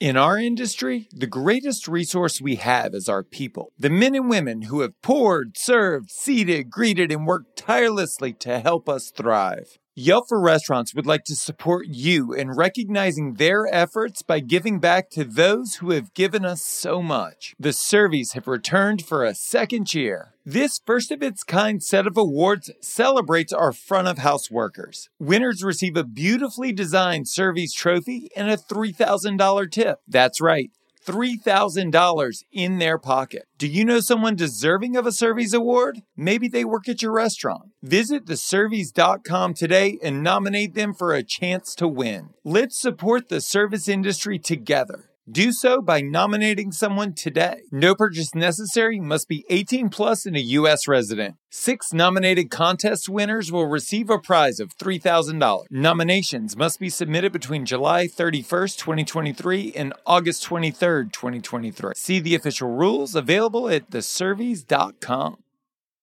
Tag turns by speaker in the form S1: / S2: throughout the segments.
S1: In our industry, the greatest resource we have is our people. The men and women who have poured, served, seated, greeted, and worked tirelessly to help us thrive. Yelp for Restaurants would like to support you in recognizing their efforts by giving back to those who have given us so much. The Servies have returned for a second year. This first of its kind set of awards celebrates our front of house workers. Winners receive a beautifully designed Servies trophy and a $3,000 tip. That's right. $3,000 in their pocket. Do you know someone deserving of a Servies award? Maybe they work at your restaurant. Visit theservies.com today and nominate them for a chance to win. Let's support the service industry together. Do so by nominating someone today. No purchase necessary, must be 18 plus and a U.S. resident. Six nominated contest winners will receive a prize of $3,000. Nominations must be submitted between July 31st, 2023 and August 23rd, 2023. See the official rules available at theservies.com.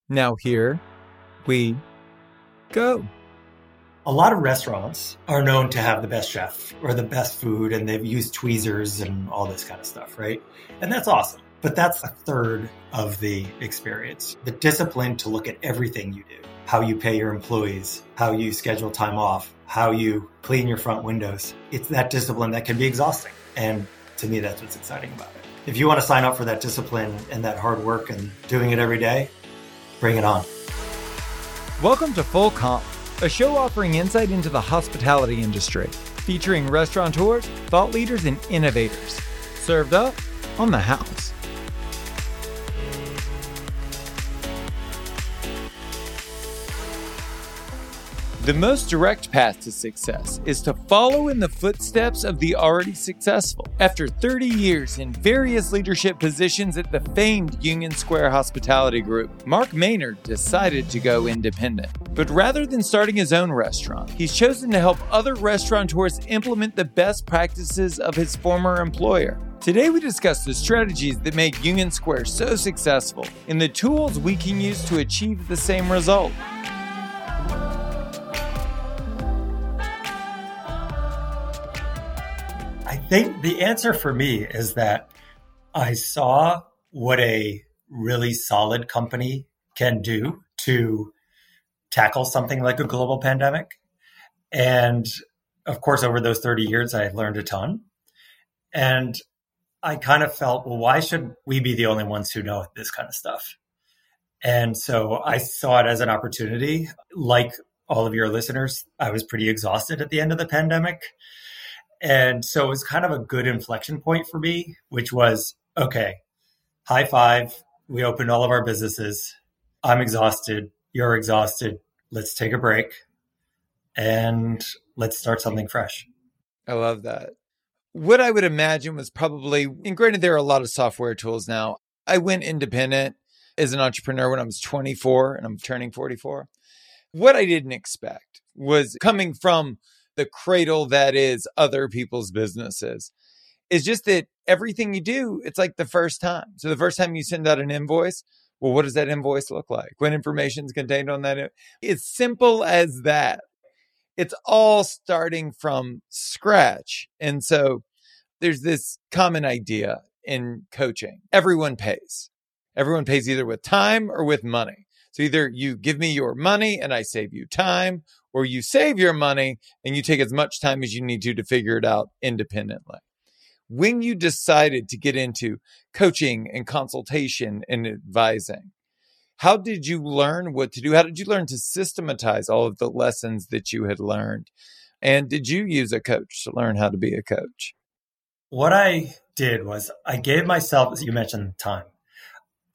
S1: Now, here we go
S2: a lot of restaurants are known to have the best chef or the best food and they've used tweezers and all this kind of stuff, right? And that's awesome. But that's a third of the experience. The discipline to look at everything you do, how you pay your employees, how you schedule time off, how you clean your front windows. It's that discipline that can be exhausting. And to me, that's what's exciting about it. If you want to sign up for that discipline and that hard work and doing it every day, bring it on.
S1: Welcome to Full Comp a show offering insight into the hospitality industry, featuring restaurateurs, thought leaders, and innovators. Served up on the house. The most direct path to success is to follow in the footsteps of the already successful. After 30 years in various leadership positions at the famed Union Square Hospitality Group, Mark Maynard decided to go independent. But rather than starting his own restaurant, he's chosen to help other restaurateurs implement the best practices of his former employer. Today, we discuss the strategies that make Union Square so successful and the tools we can use to achieve the same result.
S2: Think the answer for me is that I saw what a really solid company can do to tackle something like a global pandemic. And of course, over those 30 years, I learned a ton. And I kind of felt, well, why should we be the only ones who know this kind of stuff? And so I saw it as an opportunity. Like all of your listeners, I was pretty exhausted at the end of the pandemic. And so it was kind of a good inflection point for me, which was okay, high five. We opened all of our businesses. I'm exhausted. You're exhausted. Let's take a break and let's start something fresh.
S1: I love that. What I would imagine was probably, and granted, there are a lot of software tools now. I went independent as an entrepreneur when I was 24 and I'm turning 44. What I didn't expect was coming from the cradle that is other people's businesses. It's just that everything you do, it's like the first time. So the first time you send out an invoice, well, what does that invoice look like? What information is contained on that? It's simple as that. It's all starting from scratch. And so there's this common idea in coaching. Everyone pays. Everyone pays either with time or with money. So either you give me your money and I save you time, or you save your money and you take as much time as you need to to figure it out independently. When you decided to get into coaching and consultation and advising, how did you learn what to do? How did you learn to systematize all of the lessons that you had learned? And did you use a coach to learn how to be a coach?
S2: What I did was I gave myself, as you mentioned, time.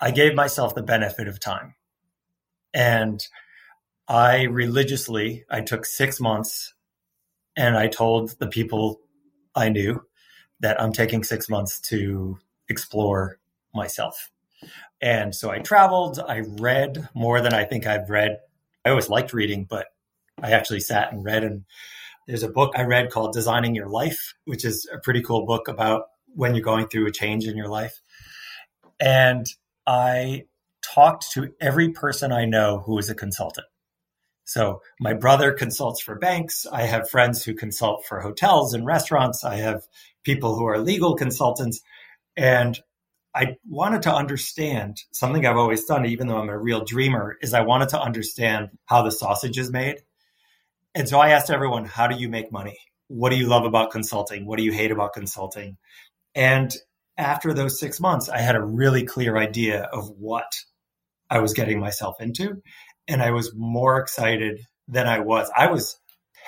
S2: I gave myself the benefit of time. And I religiously, I took six months and I told the people I knew that I'm taking six months to explore myself. And so I traveled, I read more than I think I've read. I always liked reading, but I actually sat and read. And there's a book I read called Designing Your Life, which is a pretty cool book about when you're going through a change in your life. And I talked to every person I know who is a consultant. So my brother consults for banks. I have friends who consult for hotels and restaurants. I have people who are legal consultants. And I wanted to understand something I've always done, even though I'm a real dreamer, is I wanted to understand how the sausage is made. And so I asked everyone, how do you make money? What do you love about consulting? What do you hate about consulting? And after those six months, I had a really clear idea of what I was getting myself into. And I was more excited than I was. I was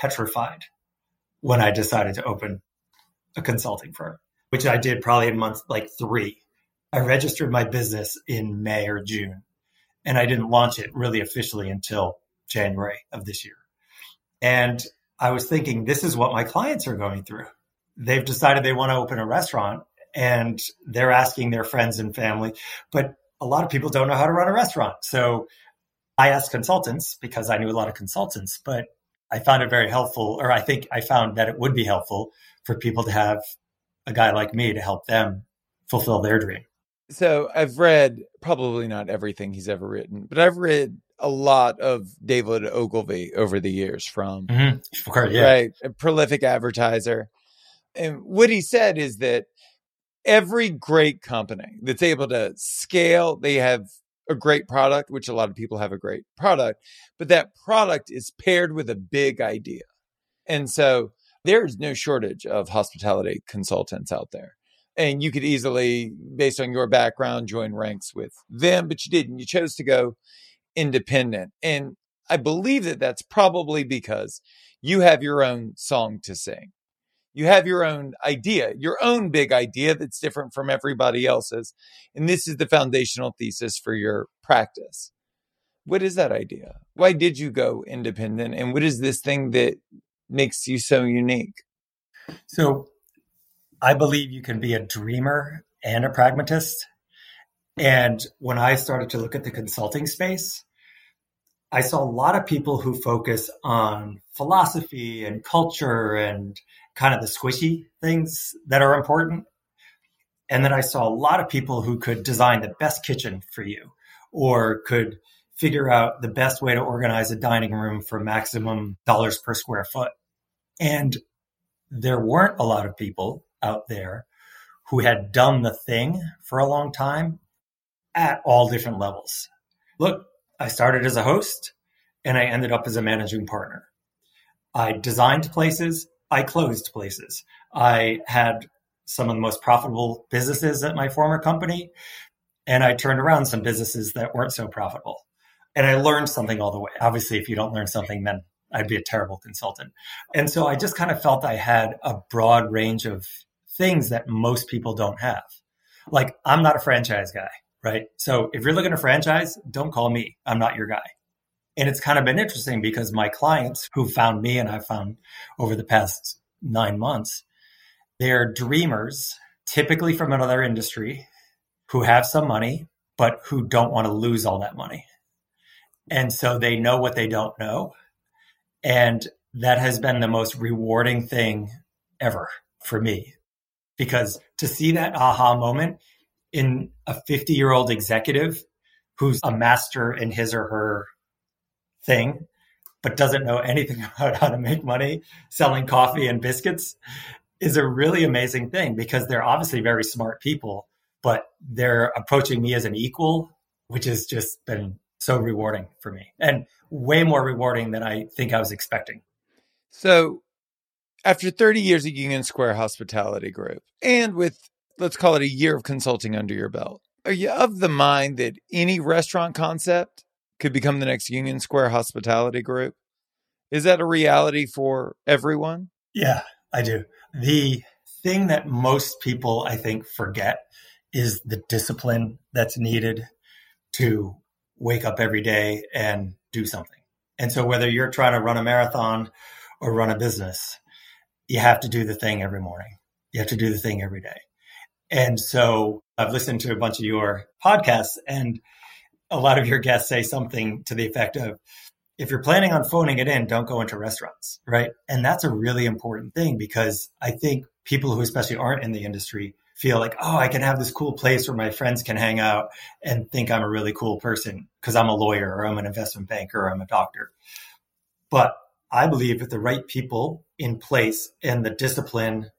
S2: petrified when I decided to open a consulting firm, which I did probably in month like three. I registered my business in May or June, and I didn't launch it really officially until January of this year. And I was thinking, this is what my clients are going through. They've decided they want to open a restaurant and they're asking their friends and family, but a lot of people don't know how to run a restaurant. So I asked consultants because I knew a lot of consultants, but I found it very helpful, or I think I found that it would be helpful for people to have a guy like me to help them fulfill their dream.
S1: So I've read probably not everything he's ever written, but I've read a lot of David Ogilvy over the years from
S2: mm-hmm. course, yeah.
S1: right, a prolific advertiser. And what he said is that every great company that's able to scale, they have a great product, which a lot of people have a great product, but that product is paired with a big idea. And so there's no shortage of hospitality consultants out there. And you could easily, based on your background, join ranks with them, but you didn't. You chose to go independent. And I believe that that's probably because you have your own song to sing. You have your own idea, your own big idea that's different from everybody else's. And this is the foundational thesis for your practice. What is that idea? Why did you go independent? And what is this thing that makes you so unique?
S2: So, I believe you can be a dreamer and a pragmatist. And when I started to look at the consulting space, I saw a lot of people who focus on philosophy and culture and kind of the squishy things that are important. And then I saw a lot of people who could design the best kitchen for you or could figure out the best way to organize a dining room for maximum dollars per square foot. And there weren't a lot of people out there who had done the thing for a long time at all different levels. Look, I started as a host and I ended up as a managing partner. I designed places I closed places. I had some of the most profitable businesses at my former company, and I turned around some businesses that weren't so profitable. And I learned something all the way. Obviously, if you don't learn something, then I'd be a terrible consultant. And so I just kind of felt I had a broad range of things that most people don't have. Like, I'm not a franchise guy, right? So if you're looking to franchise, don't call me. I'm not your guy. And it's kind of been interesting because my clients who found me and I found over the past nine months, they're dreamers, typically from another industry, who have some money, but who don't want to lose all that money. And so they know what they don't know. And that has been the most rewarding thing ever for me because to see that aha moment in a 50 year old executive who's a master in his or her thing, but doesn't know anything about how to make money selling coffee and biscuits is a really amazing thing because they're obviously very smart people, but they're approaching me as an equal, which has just been so rewarding for me and way more rewarding than I think I was expecting.
S1: So, after 30 years at Union Square Hospitality Group and with, let's call it a year of consulting under your belt, are you of the mind that any restaurant concept could become the next Union Square Hospitality Group. Is that a reality for everyone?
S2: Yeah, I do. The thing that most people, I think, forget is the discipline that's needed to wake up every day and do something. And so, whether you're trying to run a marathon or run a business, you have to do the thing every morning. You have to do the thing every day. And so, I've listened to a bunch of your podcasts, and a lot of your guests say something to the effect of, if you're planning on phoning it in, don't go into restaurants, right? And that's a really important thing because I think people who especially aren't in the industry feel like, oh, I can have this cool place where my friends can hang out and think I'm a really cool person because I'm a lawyer or I'm an investment banker or I'm a doctor. But I believe with the right people in place and the discipline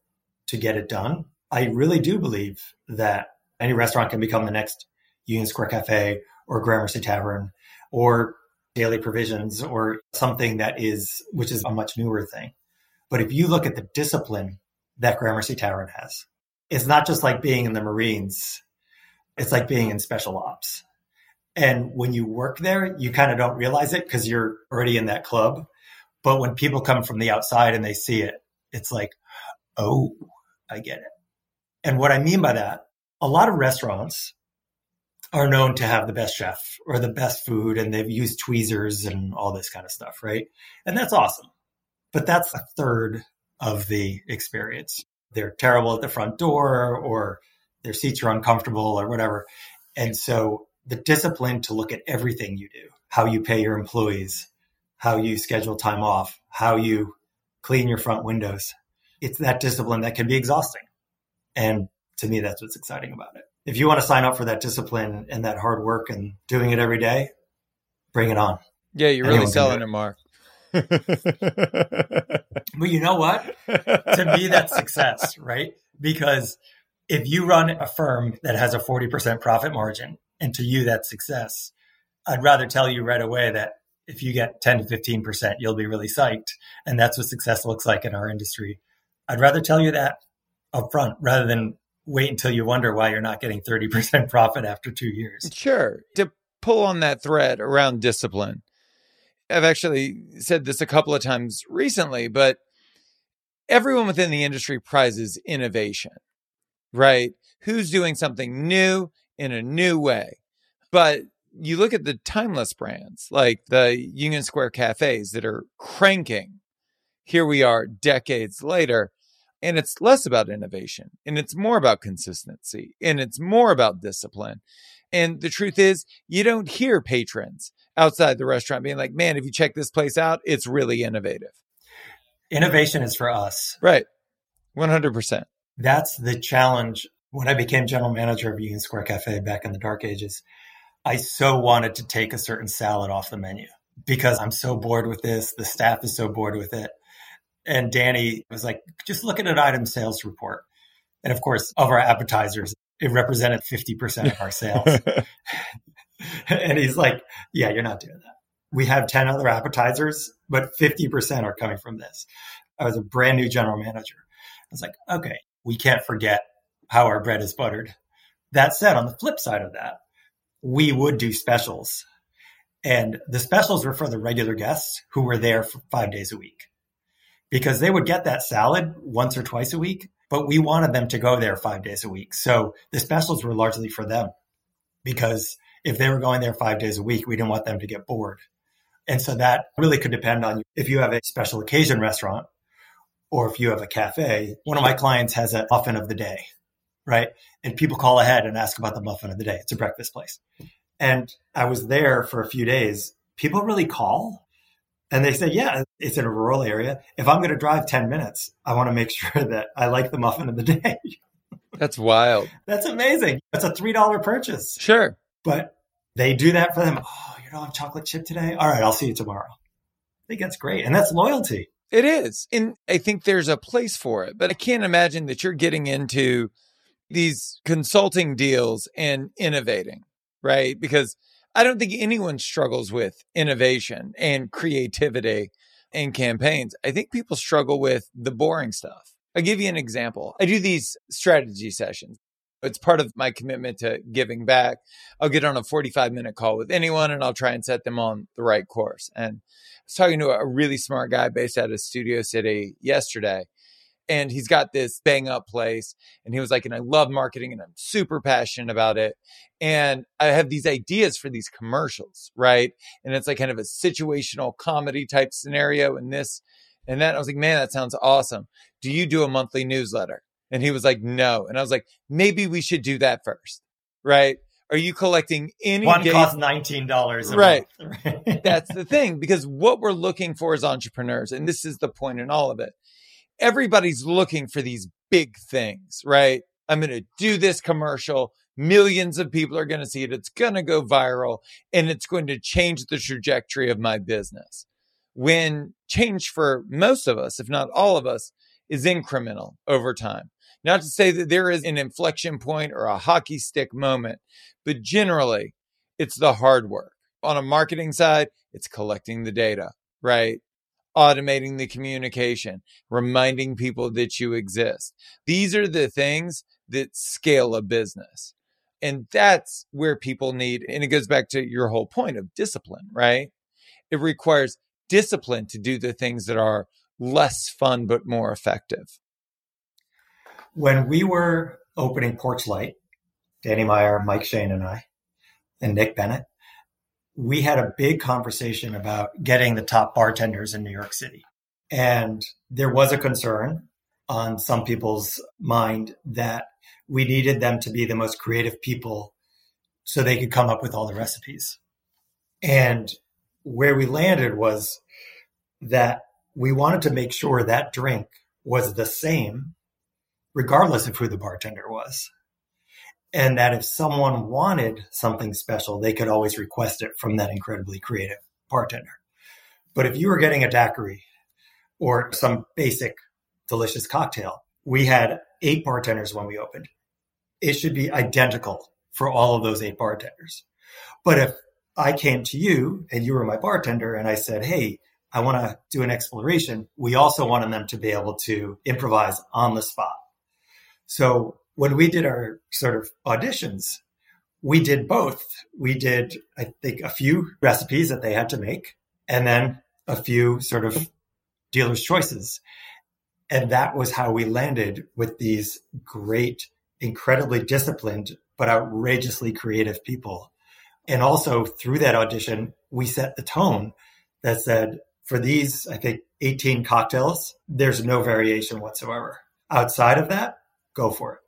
S2: to get it done. I really do believe that any restaurant can become the next Union Square Cafe or Gramercy Tavern or Daily Provisions or something that is, which is a much newer thing. But if you look at the discipline that Gramercy Tavern has, it's not just like being in the Marines, it's like being in special ops. And when you work there, you kind of don't realize it because you're already in that club. But when people come from the outside and they see it, it's like, oh, I get it. And what I mean by that, a lot of restaurants are known to have the best chef or the best food and they've used tweezers and all this kind of stuff, right? And that's awesome. But that's a third of the experience. They're terrible at the front door or their seats are uncomfortable or whatever. And so the discipline to look at everything you do, how you pay your employees, how you schedule time off, how you clean your front windows. It's that discipline that can be exhausting. And to me, that's what's exciting about it if you want to sign up for that discipline and that hard work and doing it every day, bring it on.
S1: Yeah, you're Anyone really selling it, Mark.
S2: but you know what? to me, that's success, right? Because if you run a firm that has a 40% profit margin, and to you, that's success, I'd rather tell you right away that if you get 10 to 15%, you'll be really psyched. And that's what success looks like in our industry. I'd rather tell you that up front rather than wait until you wonder why you're not getting 30% profit after two years.
S1: Sure. To pull on that thread around discipline, I've actually said this a couple of times recently, but everyone within the industry prizes innovation, right? Who's doing something new in a new way? But you look at the timeless brands like the Union Square cafes that are cranking. Here we are decades later and it's less about innovation and it's more about consistency and it's more about discipline. And the truth is, you don't hear patrons outside the restaurant being like, man, if you check this place out, it's really innovative.
S2: Innovation is for us.
S1: Right. 100%.
S2: That's the challenge. When I became general manager of Union Square Cafe back in the dark ages, I so wanted to take a certain salad off the menu because I'm so bored with this. The staff is so bored with it. And Danny was like, just look at an item sales report. And of course, of our appetizers, it represented 50% of our sales. and he's like, yeah, you're not doing that. We have 10 other appetizers, but 50% are coming from this. I was a brand new general manager. I was like, okay, we can't forget how our bread is buttered. That said, on the flip side of that, we would do specials. And the specials were for the regular guests who were there for five days a week because they would get that salad once or twice a week, but we wanted them to go there five days a week. So the specials were largely for them because if they were going there five days a week, we didn't want them to get bored. And so that really could depend on if you have a special occasion restaurant or if you have a cafe. One of my clients has a muffin of the day, right? And people call ahead and ask about the muffin of the day. It's a breakfast place. And I was there for a few days. People really call and they said, yeah, it's in a rural area. If I'm going to drive 10 minutes, I want to make sure that I like the muffin of the day.
S1: That's wild.
S2: That's amazing. That's a $3 purchase.
S1: Sure.
S2: But they do that for them. Oh, you don't have chocolate chip today? All right, I'll see you tomorrow. I think that's great. And that's loyalty.
S1: It is. And I think there's a place for it. But I can't imagine that you're getting into these consulting deals and innovating, right? Because I don't think anyone struggles with innovation and creativity in campaigns. I think people struggle with the boring stuff. I'll give you an example. I do these strategy sessions. It's part of my commitment to giving back. I'll get on a 45 minute call with anyone and I'll try and set them on the right course. And I was talking to a really smart guy based out of Studio City yesterday and he's got this bang up place and he was like and i love marketing and i'm super passionate about it. And i have these ideas for these commercials right? And it's like kind of a situational comedy type scenario and this and that i was like man that sounds awesome. Do you do a monthly newsletter? And he was like no. And i was like maybe we should do that first right? Are you collecting any
S2: one costs nineteen dollars
S1: right. that's the thing because what we're looking for as entrepreneurs and this is the point in all of it everybody's looking for these big things, right? I'm going to do this commercial. Millions of people are going to see it. It's going to go viral and it's going to change the trajectory of my business. When change for most of us, if not all of us, is incremental over time. Not to say that there is an inflection point or a hockey stick moment, but generally it's the hard work. On a marketing side, it's collecting the data, right? Automating the communication, reminding people that you exist. These are the things that scale a business. And that's where people need, and it goes back to your whole point of discipline, right? It requires discipline to do the things that are less fun but more effective.
S2: When we were opening Porchlight, Danny Meyer, Mike Shane, and I, and Nick Bennett, we had a big conversation about getting the top bartenders in New York City. And there was a concern on some people's mind that we needed them to be the most creative people so they could come up with all the recipes. And where we landed was that we wanted to make sure that drink was the same, regardless of who the bartender was. And that if someone wanted something special, they could always request it from that incredibly creative bartender. But if you were getting a daiquiri or some basic delicious cocktail, we had eight bartenders when we opened. It should be identical for all of those eight bartenders. But if I came to you and you were my bartender and I said, Hey, I want to do an exploration. We also wanted them to be able to improvise on the spot. So when we did our sort of auditions, we did both. We did, I think, a few recipes that they had to make and then a few sort of dealer's choices. And that was how we landed with these great, incredibly disciplined, but outrageously creative people. And also through that audition, we set the tone that said, for these, I think 18 cocktails, there's no variation whatsoever. Outside of that, go for it.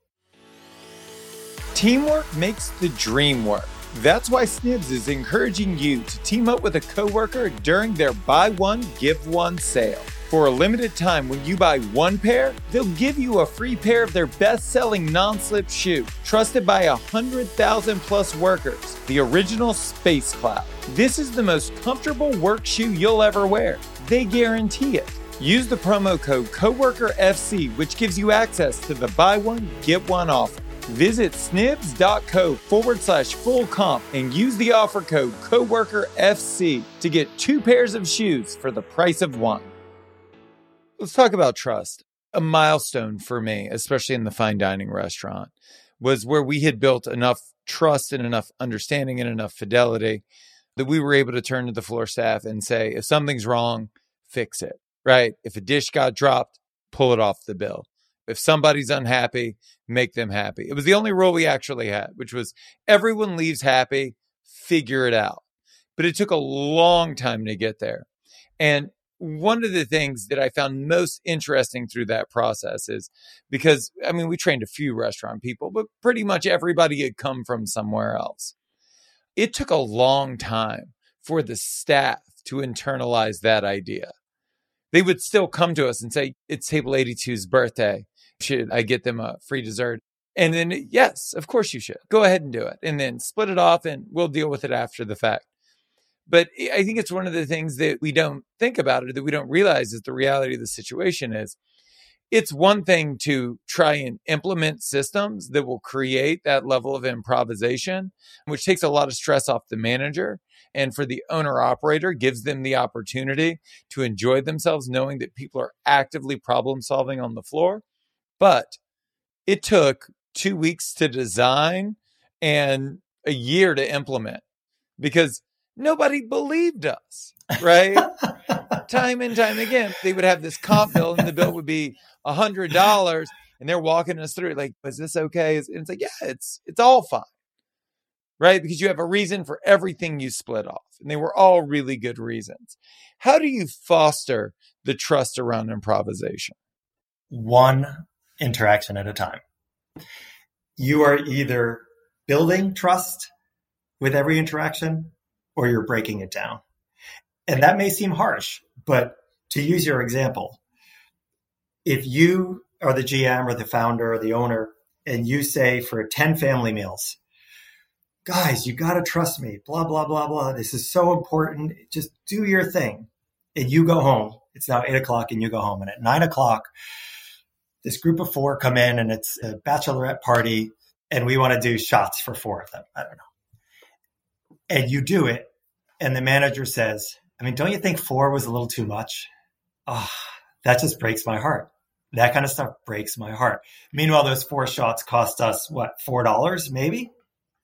S1: Teamwork makes the dream work. That's why Snibbs is encouraging you to team up with a coworker during their buy one, give one sale. For a limited time, when you buy one pair, they'll give you a free pair of their best selling non slip shoe, trusted by 100,000 plus workers, the original Space Cloud. This is the most comfortable work shoe you'll ever wear. They guarantee it. Use the promo code COWORKERFC, which gives you access to the buy one, get one offer. Visit snibbs.co forward slash full comp and use the offer code COWORKERFC to get two pairs of shoes for the price of one. Let's talk about trust. A milestone for me, especially in the fine dining restaurant, was where we had built enough trust and enough understanding and enough fidelity that we were able to turn to the floor staff and say, if something's wrong, fix it, right? If a dish got dropped, pull it off the bill. If somebody's unhappy, make them happy. It was the only rule we actually had, which was everyone leaves happy, figure it out. But it took a long time to get there. And one of the things that I found most interesting through that process is because, I mean, we trained a few restaurant people, but pretty much everybody had come from somewhere else. It took a long time for the staff to internalize that idea. They would still come to us and say, It's table 82's birthday should I get them a free dessert? And then, yes, of course you should. Go ahead and do it. And then split it off and we'll deal with it after the fact. But I think it's one of the things that we don't think about or that we don't realize is the reality of the situation is it's one thing to try and implement systems that will create that level of improvisation, which takes a lot of stress off the manager. And for the owner operator, gives them the opportunity to enjoy themselves, knowing that people are actively problem solving on the floor. But it took two weeks to design and a year to implement because nobody believed us, right? time and time again, they would have this comp bill and the bill would be a hundred dollars and they're walking us through like, is this okay? And it's like, yeah, it's, it's all fine. Right. Because you have a reason for everything you split off and they were all really good reasons. How do you foster the trust around improvisation?
S2: One interaction at a time. You are either building trust with every interaction or you're breaking it down. And that may seem harsh, but to use your example, if you are the GM or the founder or the owner and you say for 10 family meals, guys, you got to trust me, blah, blah, blah, blah. This is so important. Just do your thing. And you go home. It's now eight o'clock and you go home. And at nine o'clock, this group of four come in and it's a bachelorette party and we want to do shots for four of them. I don't know. And you do it. And the manager says, I mean, don't you think four was a little too much? Ah, oh, that just breaks my heart. That kind of stuff breaks my heart. Meanwhile, those four shots cost us what, $4 maybe?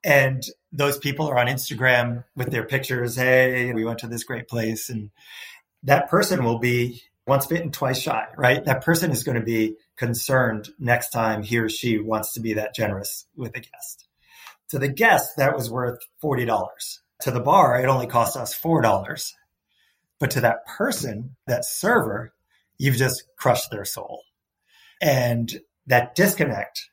S2: And those people are on Instagram with their pictures. Hey, we went to this great place. And that person will be once bitten, twice shy, right? That person is going to be concerned next time he or she wants to be that generous with a guest. To the guest, that was worth $40. To the bar, it only cost us $4. But to that person, that server, you've just crushed their soul. And that disconnect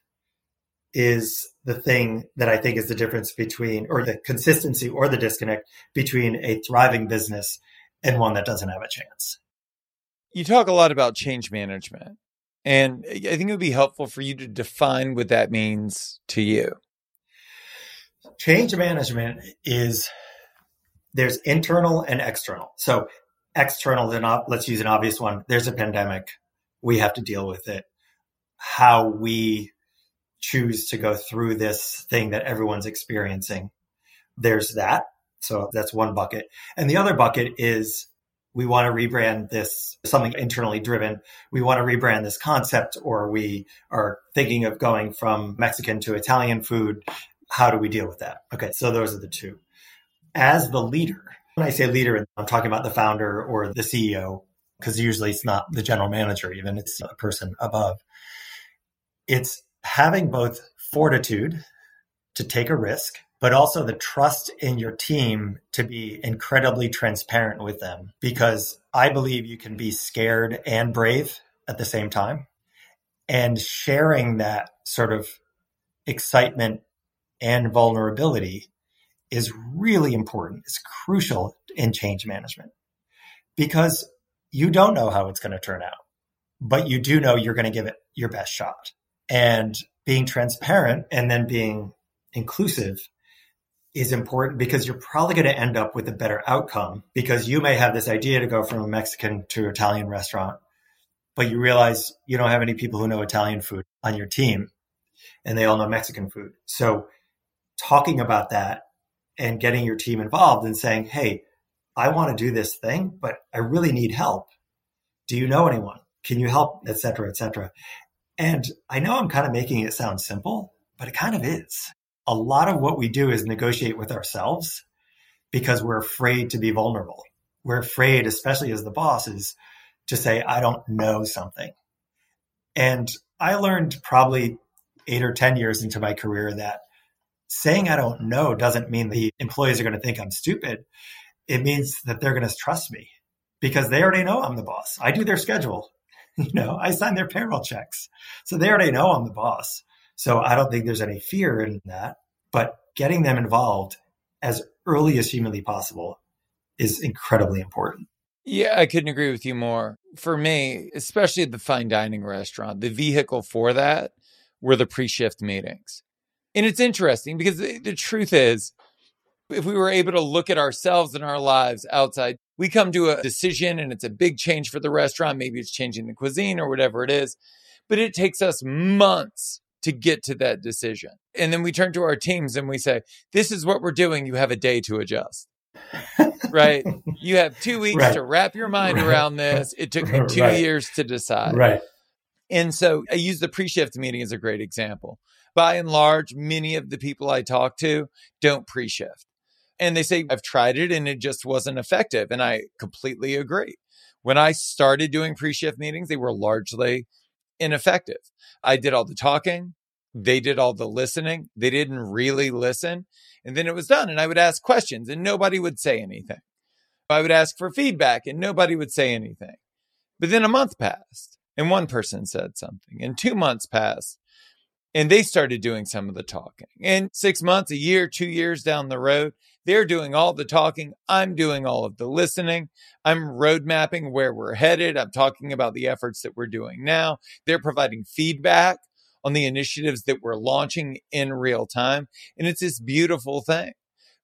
S2: is the thing that I think is the difference between, or the consistency or the disconnect between a thriving business and one that doesn't have a chance.
S1: You talk a lot about change management, and I think it would be helpful for you to define what that means to you.
S2: Change management is there's internal and external. So, external, let's use an obvious one. There's a pandemic. We have to deal with it. How we choose to go through this thing that everyone's experiencing. There's that. So that's one bucket. And the other bucket is we want to rebrand this something internally driven. We want to rebrand this concept, or we are thinking of going from Mexican to Italian food. How do we deal with that? Okay, so those are the two. As the leader, when I say leader, I'm talking about the founder or the CEO, because usually it's not the general manager, even it's a person above. It's having both fortitude to take a risk but also the trust in your team to be incredibly transparent with them because I believe you can be scared and brave at the same time. And sharing that sort of excitement and vulnerability is really important. It's crucial in change management because you don't know how it's going to turn out, but you do know you're going to give it your best shot. And being transparent and then being inclusive is important because you're probably going to end up with a better outcome because you may have this idea to go from a Mexican to Italian restaurant, but you realize you don't have any people who know Italian food on your team and they all know Mexican food. So talking about that and getting your team involved and saying, Hey, I want to do this thing, but I really need help. Do you know anyone? Can you help? Et cetera, et cetera. And I know I'm kind of making it sound simple, but it kind of is a lot of what we do is negotiate with ourselves because we're afraid to be vulnerable. We're afraid, especially as the bosses, to say, I don't know something. And I learned probably eight or 10 years into my career that saying I don't know doesn't mean the employees are going to think I'm stupid. It means that they're going to trust me because they already know I'm the boss. I do their schedule. You know, I sign their payroll checks. So they already know I'm the boss. So I don't think there's any fear in that, but getting them involved as early as humanly possible is incredibly important.
S1: Yeah, I couldn't agree with you more. For me, especially at the fine dining restaurant, the vehicle for that were the pre shift meetings. And it's interesting because the, the, truth is, if we were able to look at ourselves and our lives outside, we come to a decision and it's a big change for the restaurant. Maybe it's changing the cuisine or whatever it is, but it takes us months to get to that decision. And then we turn to our teams and we say, This is what we're doing. You have a day to adjust. right? You have two weeks right. to wrap your mind right. around this. It took me two right. years to decide.
S2: Right.
S1: And so I use the pre shift meeting as a great example. By and large, many of the people I talk to don't pre shift. And they say, I've tried it and it just wasn't effective. And I completely agree. When I started doing pre shift meetings, they were largely ineffective. I did all the talking. They did all the listening. They didn't really listen. And then it was done. And I would ask questions and nobody would say anything. I would ask for feedback and nobody would say anything. But then a month passed and one person said something and two months passed and they started doing some of the talking. And six months, a year, two years down the road, they're doing all the talking. I'm doing all of the listening. I'm road mapping where we're headed. I'm talking about the efforts that we're doing now. They're providing feedback on the initiatives that we're launching in real time. And it's this beautiful thing.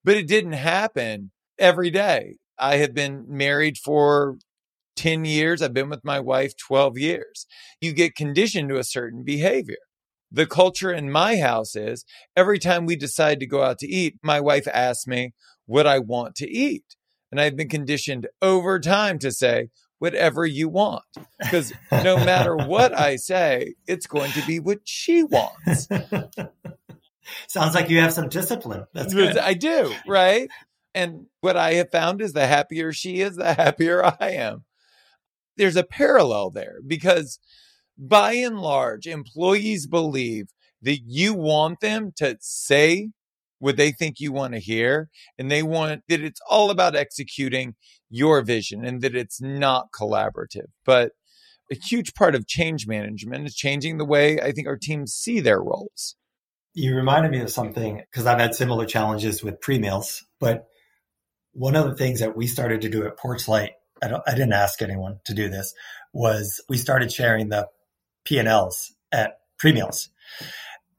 S1: But it didn't happen every day. I have been married for 10 years. I've been with my wife 12 years. You get conditioned to a certain behavior. The culture in my house is every time we decide to go out to eat, my wife asks me what I want to eat. And I've been conditioned over time to say, whatever you want. Because no matter what I say, it's going to be what she wants.
S2: Sounds like you have some discipline. That's good.
S1: I do, right? And what I have found is the happier she is, the happier I am. There's a parallel there because by and large, employees believe that you want them to say what they think you want to hear. And they want that it's all about executing your vision and that it's not collaborative. But a huge part of change management is changing the way I think our teams see their roles.
S2: You reminded me of something because I've had similar challenges with pre meals. But one of the things that we started to do at Porchlight, I, I didn't ask anyone to do this, was we started sharing the P&Ls at pre-meals.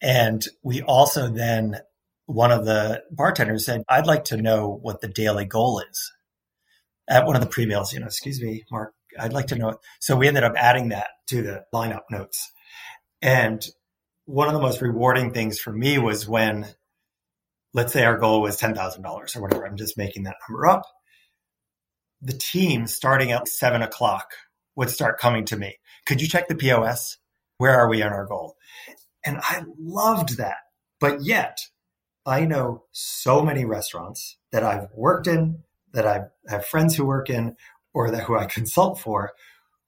S2: And we also then, one of the bartenders said, I'd like to know what the daily goal is at one of the pre-meals, you know, excuse me, Mark, I'd like to know. So we ended up adding that to the lineup notes. And one of the most rewarding things for me was when, let's say our goal was $10,000 or whatever, I'm just making that number up. The team starting at seven o'clock would start coming to me. Could you check the POS? Where are we on our goal? And I loved that. But yet, I know so many restaurants that I've worked in, that I have friends who work in, or that who I consult for,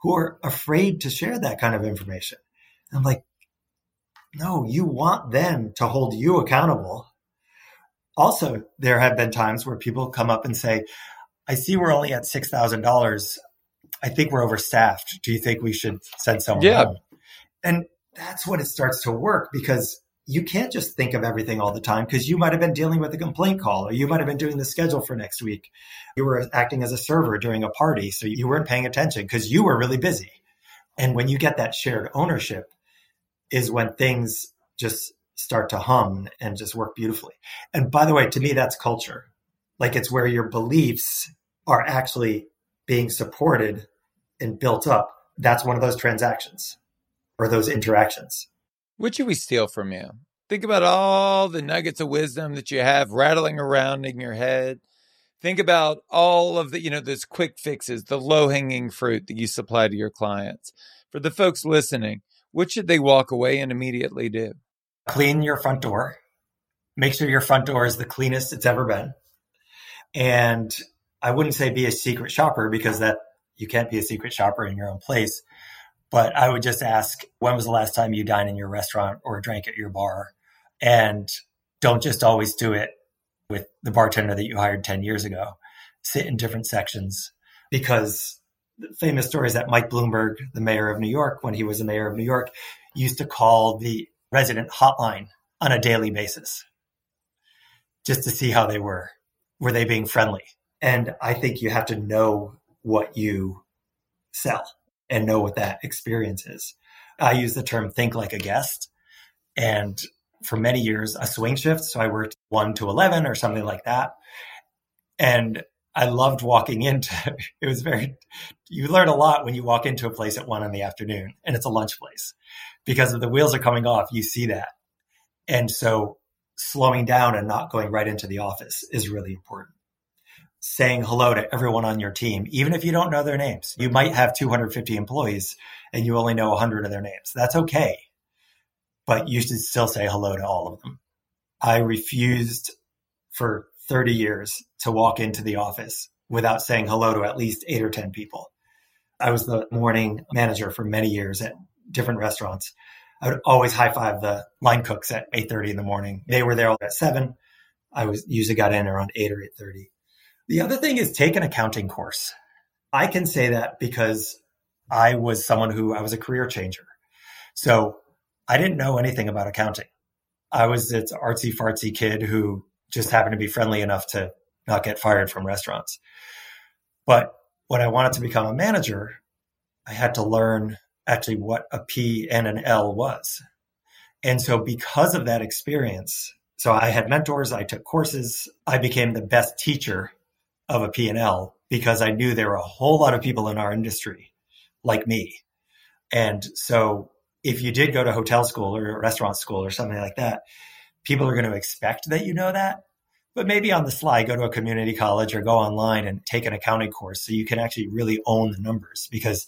S2: who are afraid to share that kind of information. I'm like, no, you want them to hold you accountable. Also, there have been times where people come up and say, I see we're only at $6,000 I think we're overstaffed. Do you think we should send someone yeah. home? And that's when it starts to work because you can't just think of everything all the time because you might have been dealing with a complaint call or you might have been doing the schedule for next week. You were acting as a server during a party, so you weren't paying attention because you were really busy. And when you get that shared ownership, is when things just start to hum and just work beautifully. And by the way, to me, that's culture. Like it's where your beliefs are actually being supported and built up, that's one of those transactions or those interactions.
S1: What should we steal from you? Think about all the nuggets of wisdom that you have rattling around in your head. Think about all of the, you know, those quick fixes, the low hanging fruit that you supply to your clients. For the folks listening, what should they walk away and immediately do?
S2: Clean your front door. Make sure your front door is the cleanest it's ever been. And I wouldn't say be a secret shopper because that you can't be a secret shopper in your own place. But I would just ask, when was the last time you dined in your restaurant or drank at your bar? And don't just always do it with the bartender that you hired 10 years ago. Sit in different sections because famous story is that Mike Bloomberg, the mayor of New York, when he was the mayor of New York, used to call the resident hotline on a daily basis just to see how they were. Were they being friendly? And I think you have to know what you sell and know what that experience is. I use the term think like a guest. And for many years, a swing shift. So I worked one to 11 or something like that. And I loved walking into it was very you learn a lot when you walk into a place at one in the afternoon and it's a lunch place because if the wheels are coming off, you see that. And so slowing down and not going right into the office is really important saying hello to everyone on your team, even if you don't know their names. You might have 250 employees and you only know 100 of their names. That's okay. But you should still say hello to all of them. I refused for 30 years to walk into the office without saying hello to at least eight or 10 people. I was the morning manager for many years at different restaurants. I would always high five the line cooks at 8:30 in the morning. They were there at 7. I was usually got in around 8 or 8:30. The other thing is take an accounting course. I can say that because I was someone who I was a career changer. So I didn't know anything about accounting. I was this artsy fartsy kid who just happened to be friendly enough to not get fired from restaurants. But when I wanted to become a manager, I had to learn actually what a P and an L was. And so because of that experience, so I had mentors, I took courses, I became the best teacher of a P&L because I knew there were a whole lot of people in our industry like me. And so if you did go to hotel school or restaurant school or something like that, people are going to expect that you know that. But maybe on the fly, go to a community college or go online and take an accounting course so you can actually really own the numbers. Because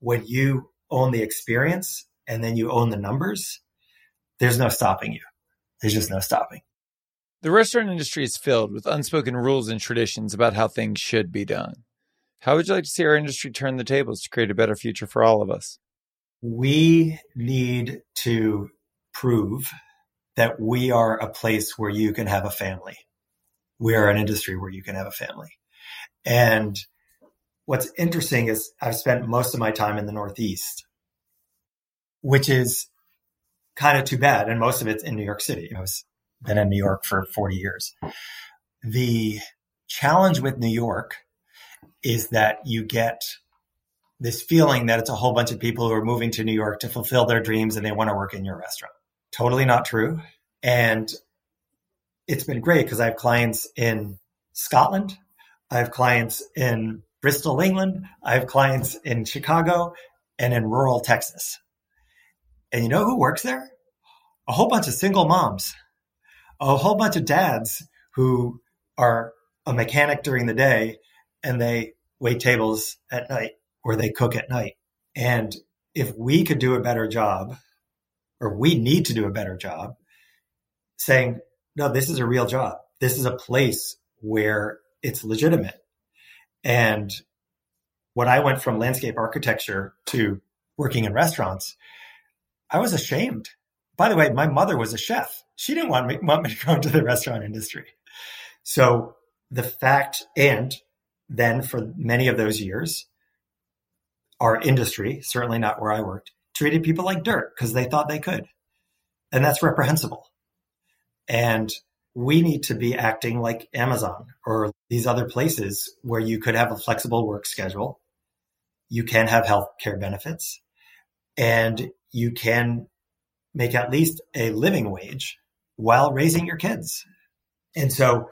S2: when you own the experience and then you own the numbers, there's no stopping you. There's just no stopping.
S1: The restaurant industry is filled with unspoken rules and traditions about how things should be done. How would you like to see our industry turn the tables to create a better future for all of us?
S2: We need to prove that we are a place where you can have a family. We are an industry where you can have a family. And what's interesting is I've spent most of my time in the Northeast, which is kind of too bad. And most of it's in New York City. I was been in New York for 40 years. The challenge with New York is that you get this feeling that it's a whole bunch of people who are moving to New York to fulfill their dreams and they want to work in your restaurant. Totally not true. And it's been great because I have clients in Scotland. I have clients in Bristol, England. I have clients in Chicago and in rural Texas. And you know who works there? A whole bunch of single moms, a whole bunch of dads who are a mechanic during the day and they wait tables at night or they cook at night. And if we could do a better job, or we need to do a better job saying, no, this is a real job. This is a place where it's legitimate. And when I went from landscape architecture to working in restaurants, I was ashamed. By the way, my mother was a chef. She didn't want me, want me to go into the restaurant industry. So the fact, and then for many of those years, our industry, certainly not where I worked, treated people like dirt because they thought they could. And that's reprehensible. And we need to be acting like Amazon or these other places where you could have a flexible work schedule. You can have health care benefits and you can make at least a living wage while raising your kids. And so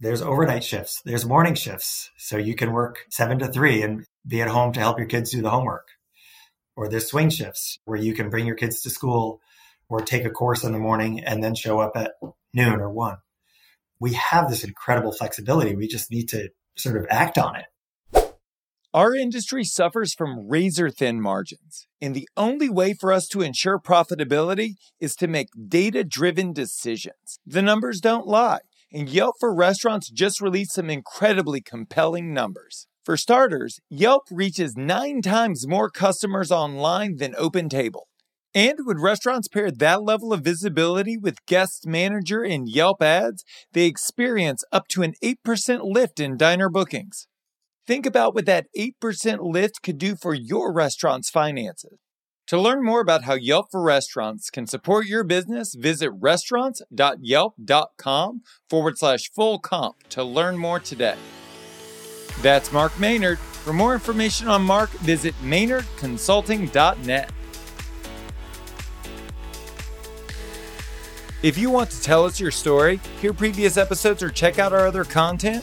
S2: there's overnight shifts, there's morning shifts. So you can work seven to three and be at home to help your kids do the homework. Or there's swing shifts where you can bring your kids to school or take a course in the morning and then show up at noon or one. We have this incredible flexibility. We just need to sort of act on it.
S1: Our industry suffers from razor thin margins, and the only way for us to ensure profitability is to make data driven decisions. The numbers don't lie, and Yelp for Restaurants just released some incredibly compelling numbers. For starters, Yelp reaches nine times more customers online than OpenTable. And when restaurants pair that level of visibility with Guest Manager and Yelp ads, they experience up to an 8% lift in diner bookings. Think about what that 8% lift could do for your restaurant's finances. To learn more about how Yelp for Restaurants can support your business, visit restaurants.yelp.com forward slash full comp to learn more today. That's Mark Maynard. For more information on Mark, visit maynardconsulting.net. If you want to tell us your story, hear previous episodes, or check out our other content,